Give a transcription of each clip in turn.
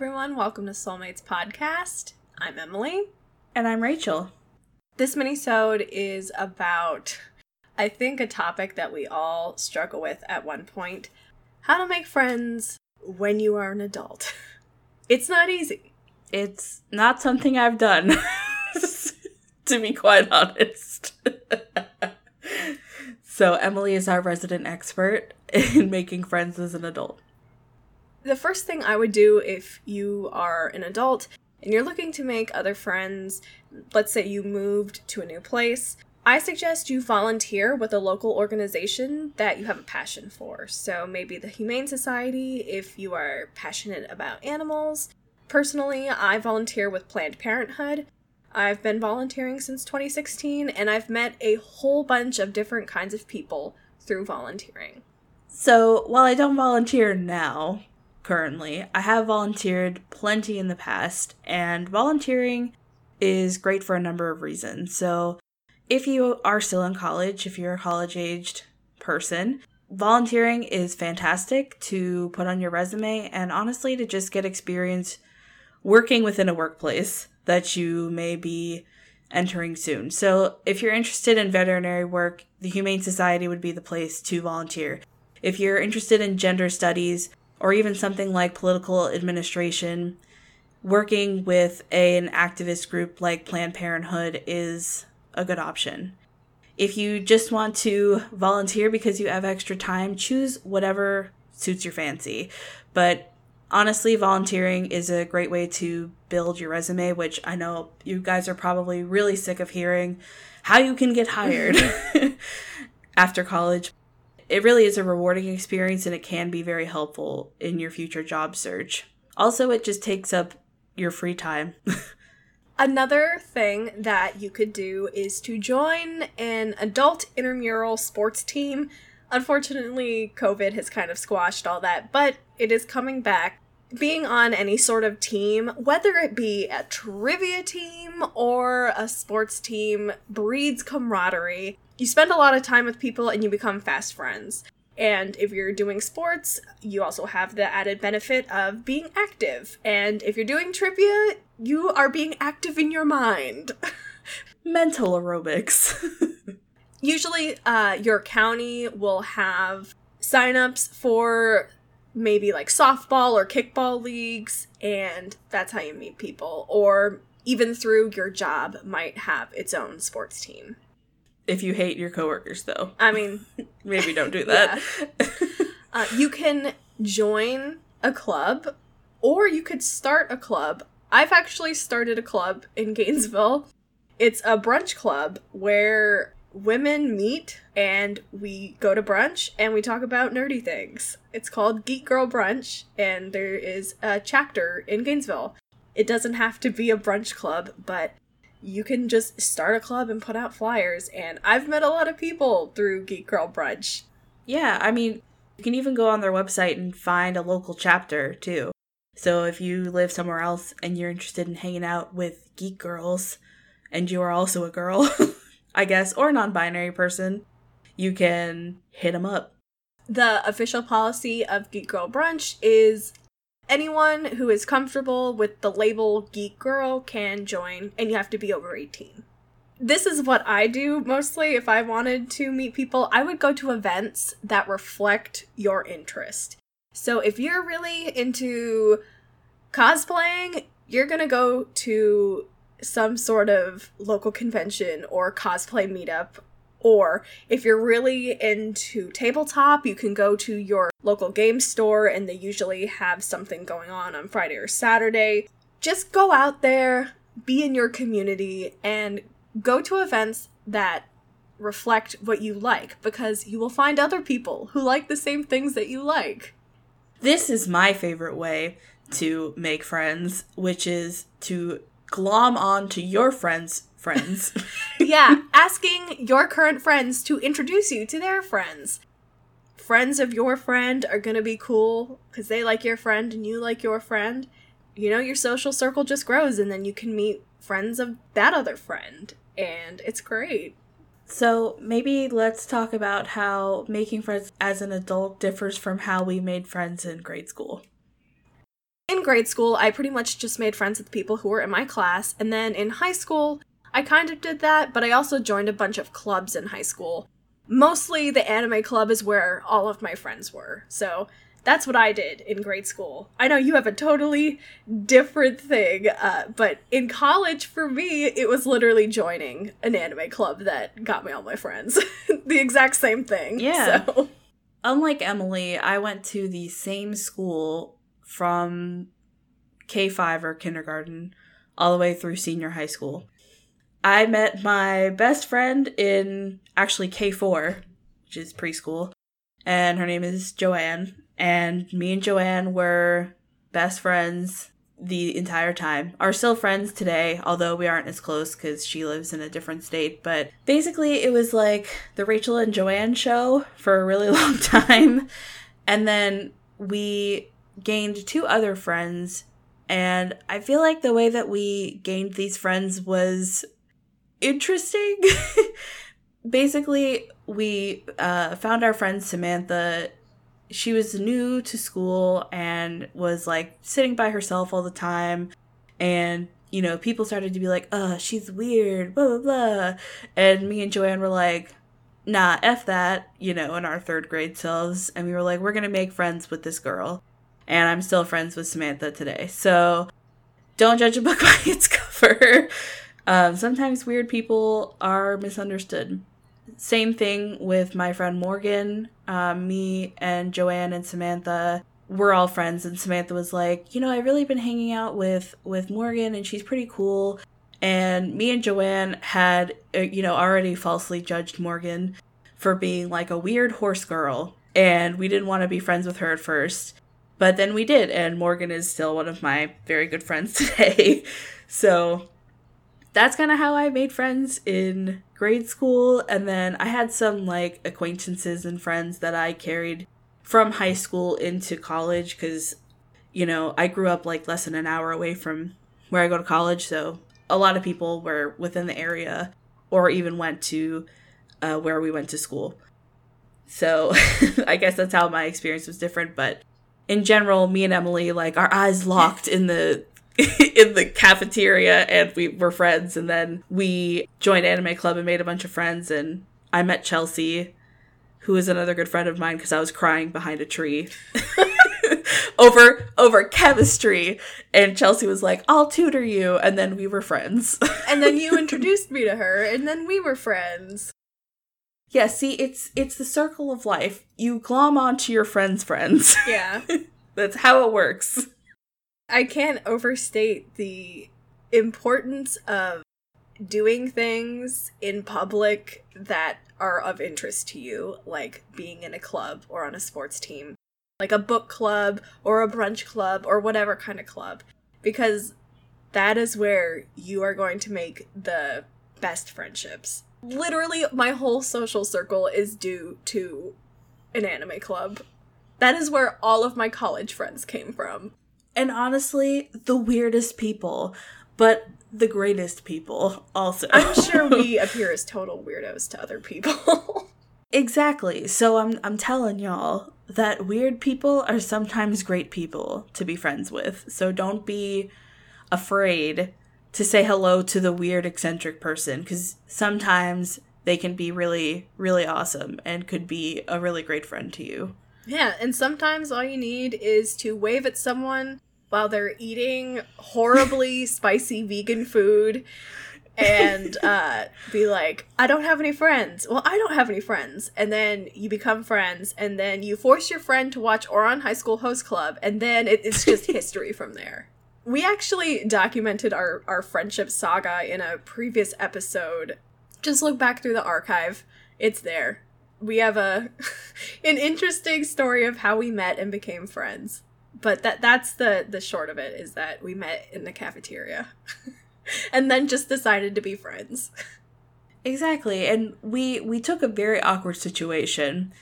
everyone. Welcome to Soulmates Podcast. I'm Emily. And I'm Rachel. This minisode is about, I think, a topic that we all struggle with at one point how to make friends when you are an adult. It's not easy. It's not something I've done, to be quite honest. so, Emily is our resident expert in making friends as an adult. The first thing I would do if you are an adult and you're looking to make other friends, let's say you moved to a new place, I suggest you volunteer with a local organization that you have a passion for. So maybe the Humane Society if you are passionate about animals. Personally, I volunteer with Planned Parenthood. I've been volunteering since 2016 and I've met a whole bunch of different kinds of people through volunteering. So, while I don't volunteer now, currently, I have volunteered plenty in the past, and volunteering is great for a number of reasons. So, if you are still in college, if you're a college aged person, volunteering is fantastic to put on your resume and honestly to just get experience working within a workplace that you may be entering soon. So, if you're interested in veterinary work, the Humane Society would be the place to volunteer. If you're interested in gender studies or even something like political administration, working with a, an activist group like Planned Parenthood is a good option. If you just want to volunteer because you have extra time, choose whatever suits your fancy. But honestly, volunteering is a great way to build your resume, which I know you guys are probably really sick of hearing how you can get hired after college. It really is a rewarding experience and it can be very helpful in your future job search. Also, it just takes up your free time. Another thing that you could do is to join an adult intramural sports team. Unfortunately, COVID has kind of squashed all that, but it is coming back. Being on any sort of team, whether it be a trivia team or a sports team, breeds camaraderie. You spend a lot of time with people and you become fast friends. And if you're doing sports, you also have the added benefit of being active. And if you're doing trivia, you are being active in your mind. Mental aerobics. Usually, uh, your county will have signups for maybe like softball or kickball leagues, and that's how you meet people. Or even through your job, might have its own sports team if you hate your coworkers though. I mean, maybe don't do that. uh, you can join a club or you could start a club. I've actually started a club in Gainesville. It's a brunch club where women meet and we go to brunch and we talk about nerdy things. It's called Geek Girl Brunch and there is a chapter in Gainesville. It doesn't have to be a brunch club, but you can just start a club and put out flyers. And I've met a lot of people through Geek Girl Brunch. Yeah, I mean, you can even go on their website and find a local chapter too. So if you live somewhere else and you're interested in hanging out with geek girls, and you are also a girl, I guess, or non binary person, you can hit them up. The official policy of Geek Girl Brunch is anyone who is comfortable with the label geek girl can join, and you have to be over 18. This is what I do mostly. If I wanted to meet people, I would go to events that reflect your interest. So if you're really into cosplaying, you're gonna go to some sort of local convention or cosplay meetup or if you're really into tabletop, you can go to your local game store and they usually have something going on on Friday or Saturday. Just go out there, be in your community, and go to events that reflect what you like because you will find other people who like the same things that you like. This is my favorite way to make friends, which is to glom on to your friends' friends. yeah, asking your current friends to introduce you to their friends. Friends of your friend are gonna be cool because they like your friend and you like your friend. You know, your social circle just grows, and then you can meet friends of that other friend, and it's great. So, maybe let's talk about how making friends as an adult differs from how we made friends in grade school. in grade school, I pretty much just made friends with people who were in my class. And then in high school, I kind of did that, but I also joined a bunch of clubs in high school. Mostly the anime club is where all of my friends were. So that's what I did in grade school. I know you have a totally different thing, uh, but in college, for me, it was literally joining an anime club that got me all my friends. the exact same thing. Yeah. So. Unlike Emily, I went to the same school from K5 or kindergarten all the way through senior high school. I met my best friend in actually K4, which is preschool, and her name is Joanne. And me and Joanne were best friends the entire time. Are still friends today, although we aren't as close because she lives in a different state. But basically, it was like the Rachel and Joanne show for a really long time. And then we gained two other friends. And I feel like the way that we gained these friends was interesting. Basically, we uh, found our friend Samantha. She was new to school and was like sitting by herself all the time. And, you know, people started to be like, uh, she's weird, blah, blah, blah. And me and Joanne were like, nah, F that, you know, in our third grade selves. And we were like, we're going to make friends with this girl. And I'm still friends with Samantha today. So don't judge a book by its cover. Um, sometimes weird people are misunderstood. Same thing with my friend Morgan. Um, me and Joanne and Samantha we're all friends, and Samantha was like, you know, I've really been hanging out with with Morgan, and she's pretty cool. And me and Joanne had, uh, you know, already falsely judged Morgan for being like a weird horse girl, and we didn't want to be friends with her at first. But then we did, and Morgan is still one of my very good friends today. so that's kind of how I made friends in grade school. And then I had some like acquaintances and friends that I carried from high school into college because, you know, I grew up like less than an hour away from where I go to college. So a lot of people were within the area or even went to uh, where we went to school. So I guess that's how my experience was different. But in general, me and Emily, like our eyes locked in the in the cafeteria and we were friends. And then we joined anime club and made a bunch of friends. And i met chelsea who is another good friend of mine because i was crying behind a tree over over chemistry. And chelsea was like i'll tutor you. And then we were friends. And then you introduced me to her and then we were friends. Yeah see it's it's the circle of life. You glom onto your friends friends. Yeah. That's how it works I can't overstate the importance of doing things in public that are of interest to you, like being in a club or on a sports team, like a book club or a brunch club or whatever kind of club, because that is where you are going to make the best friendships. Literally, my whole social circle is due to an anime club. That is where all of my college friends came from and honestly, the weirdest people, but the greatest people also. I'm sure we appear as total weirdos to other people. exactly. So I'm I'm telling y'all that weird people are sometimes great people to be friends with. So don't be afraid to say hello to the weird eccentric person cuz sometimes they can be really really awesome and could be a really great friend to you. Yeah, and sometimes all you need is to wave at someone while they're eating horribly spicy vegan food and uh, be like, I don't have any friends. Well, I don't have any friends. And then you become friends, and then you force your friend to watch Ouran High School Host Club, and then it, it's just history from there. We actually documented our, our friendship saga in a previous episode. Just look back through the archive, it's there we have a an interesting story of how we met and became friends. But that that's the the short of it is that we met in the cafeteria. and then just decided to be friends. Exactly. And we we took a very awkward situation.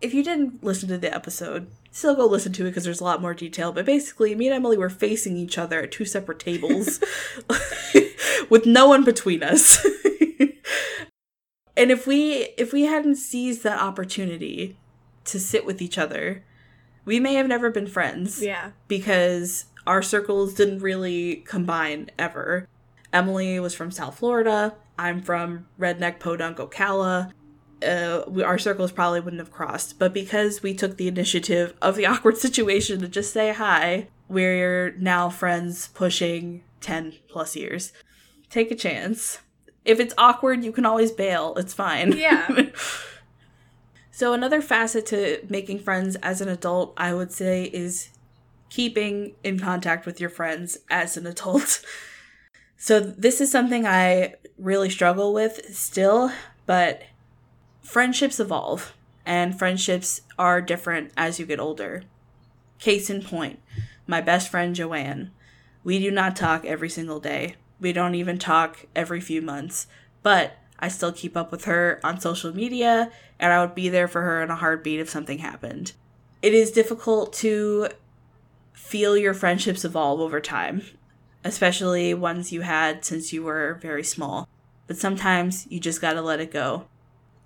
If you didn't listen to the episode, still go listen to it because there's a lot more detail. But basically, me and Emily were facing each other at two separate tables with no one between us and if we if we hadn't seized that opportunity to sit with each other we may have never been friends yeah because our circles didn't really combine ever. Emily was from South Florida. I'm from redneck Podunk, Ocala. Uh, we, our circles probably wouldn't have crossed, but because we took the initiative of the awkward situation to just say hi, we're now friends pushing 10 plus years. Take a chance. If it's awkward, you can always bail. It's fine. Yeah. so, another facet to making friends as an adult, I would say, is keeping in contact with your friends as an adult. So, this is something I really struggle with still, but friendships evolve and friendships are different as you get older. Case in point, my best friend Joanne. We do not talk every single day. We don't even talk every few months, but I still keep up with her on social media and I would be there for her in a heartbeat if something happened. It is difficult to feel your friendships evolve over time especially ones you had since you were very small. But sometimes you just got to let it go.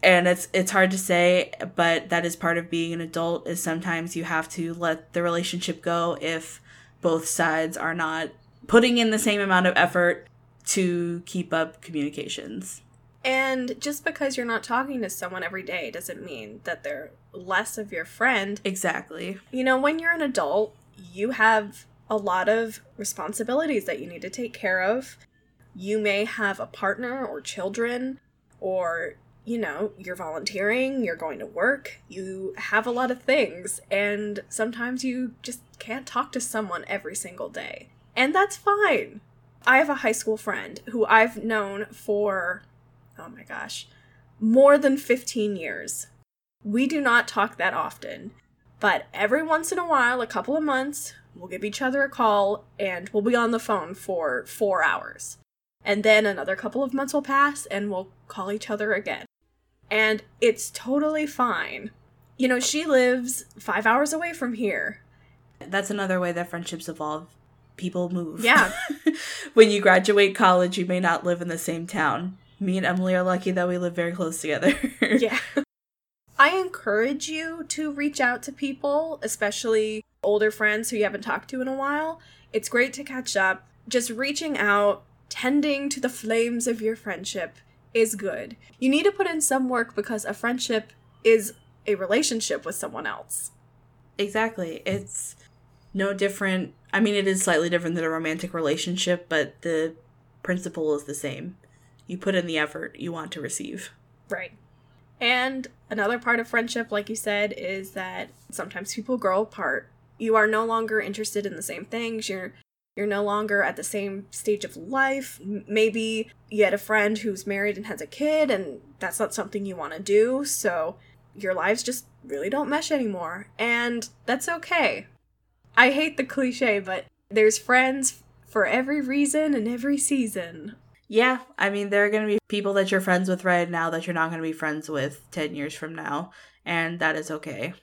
And it's it's hard to say, but that is part of being an adult is sometimes you have to let the relationship go if both sides are not putting in the same amount of effort to keep up communications. And just because you're not talking to someone every day doesn't mean that they're less of your friend. Exactly. You know, when you're an adult, you have a lot of responsibilities that you need to take care of. You may have a partner or children, or, you know, you're volunteering, you're going to work, you have a lot of things, and sometimes you just can't talk to someone every single day. And that's fine. I have a high school friend who I've known for, oh my gosh, more than 15 years. We do not talk that often, but every once in a while, a couple of months, We'll give each other a call and we'll be on the phone for four hours. And then another couple of months will pass and we'll call each other again. And it's totally fine. You know, she lives five hours away from here. That's another way that friendships evolve. People move. Yeah. when you graduate college, you may not live in the same town. Me and Emily are lucky that we live very close together. yeah. I encourage you to reach out to people, especially older friends who you haven't talked to in a while. It's great to catch up. Just reaching out, tending to the flames of your friendship is good. You need to put in some work because a friendship is a relationship with someone else. Exactly. It's no different. I mean, it is slightly different than a romantic relationship, but the principle is the same. You put in the effort you want to receive. Right. And another part of friendship, like you said, is that sometimes people grow apart. You are no longer interested in the same things. You're you're no longer at the same stage of life. Maybe you had a friend who's married and has a kid, and that's not something you want to do. So your lives just really don't mesh anymore. And that's okay. I hate the cliche, but there's friends for every reason and every season. Yeah, I mean, there are going to be people that you're friends with right now that you're not going to be friends with 10 years from now, and that is okay.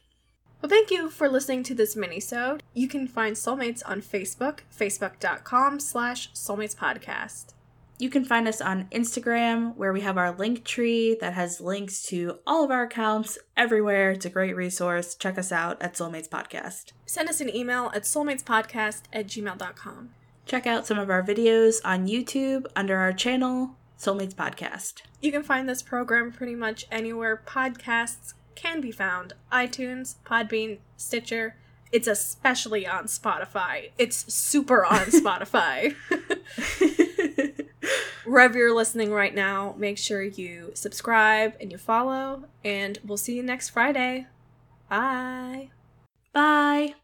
Well, thank you for listening to this mini-sode. You can find Soulmates on Facebook, facebook.com slash soulmatespodcast. You can find us on Instagram, where we have our link tree that has links to all of our accounts everywhere. It's a great resource. Check us out at Soulmates Podcast. Send us an email at soulmatespodcast at gmail.com. Check out some of our videos on YouTube under our channel, Soulmates Podcast. You can find this program pretty much anywhere podcasts can be found iTunes, Podbean, Stitcher. It's especially on Spotify. It's super on Spotify. Wherever you're listening right now, make sure you subscribe and you follow, and we'll see you next Friday. Bye. Bye.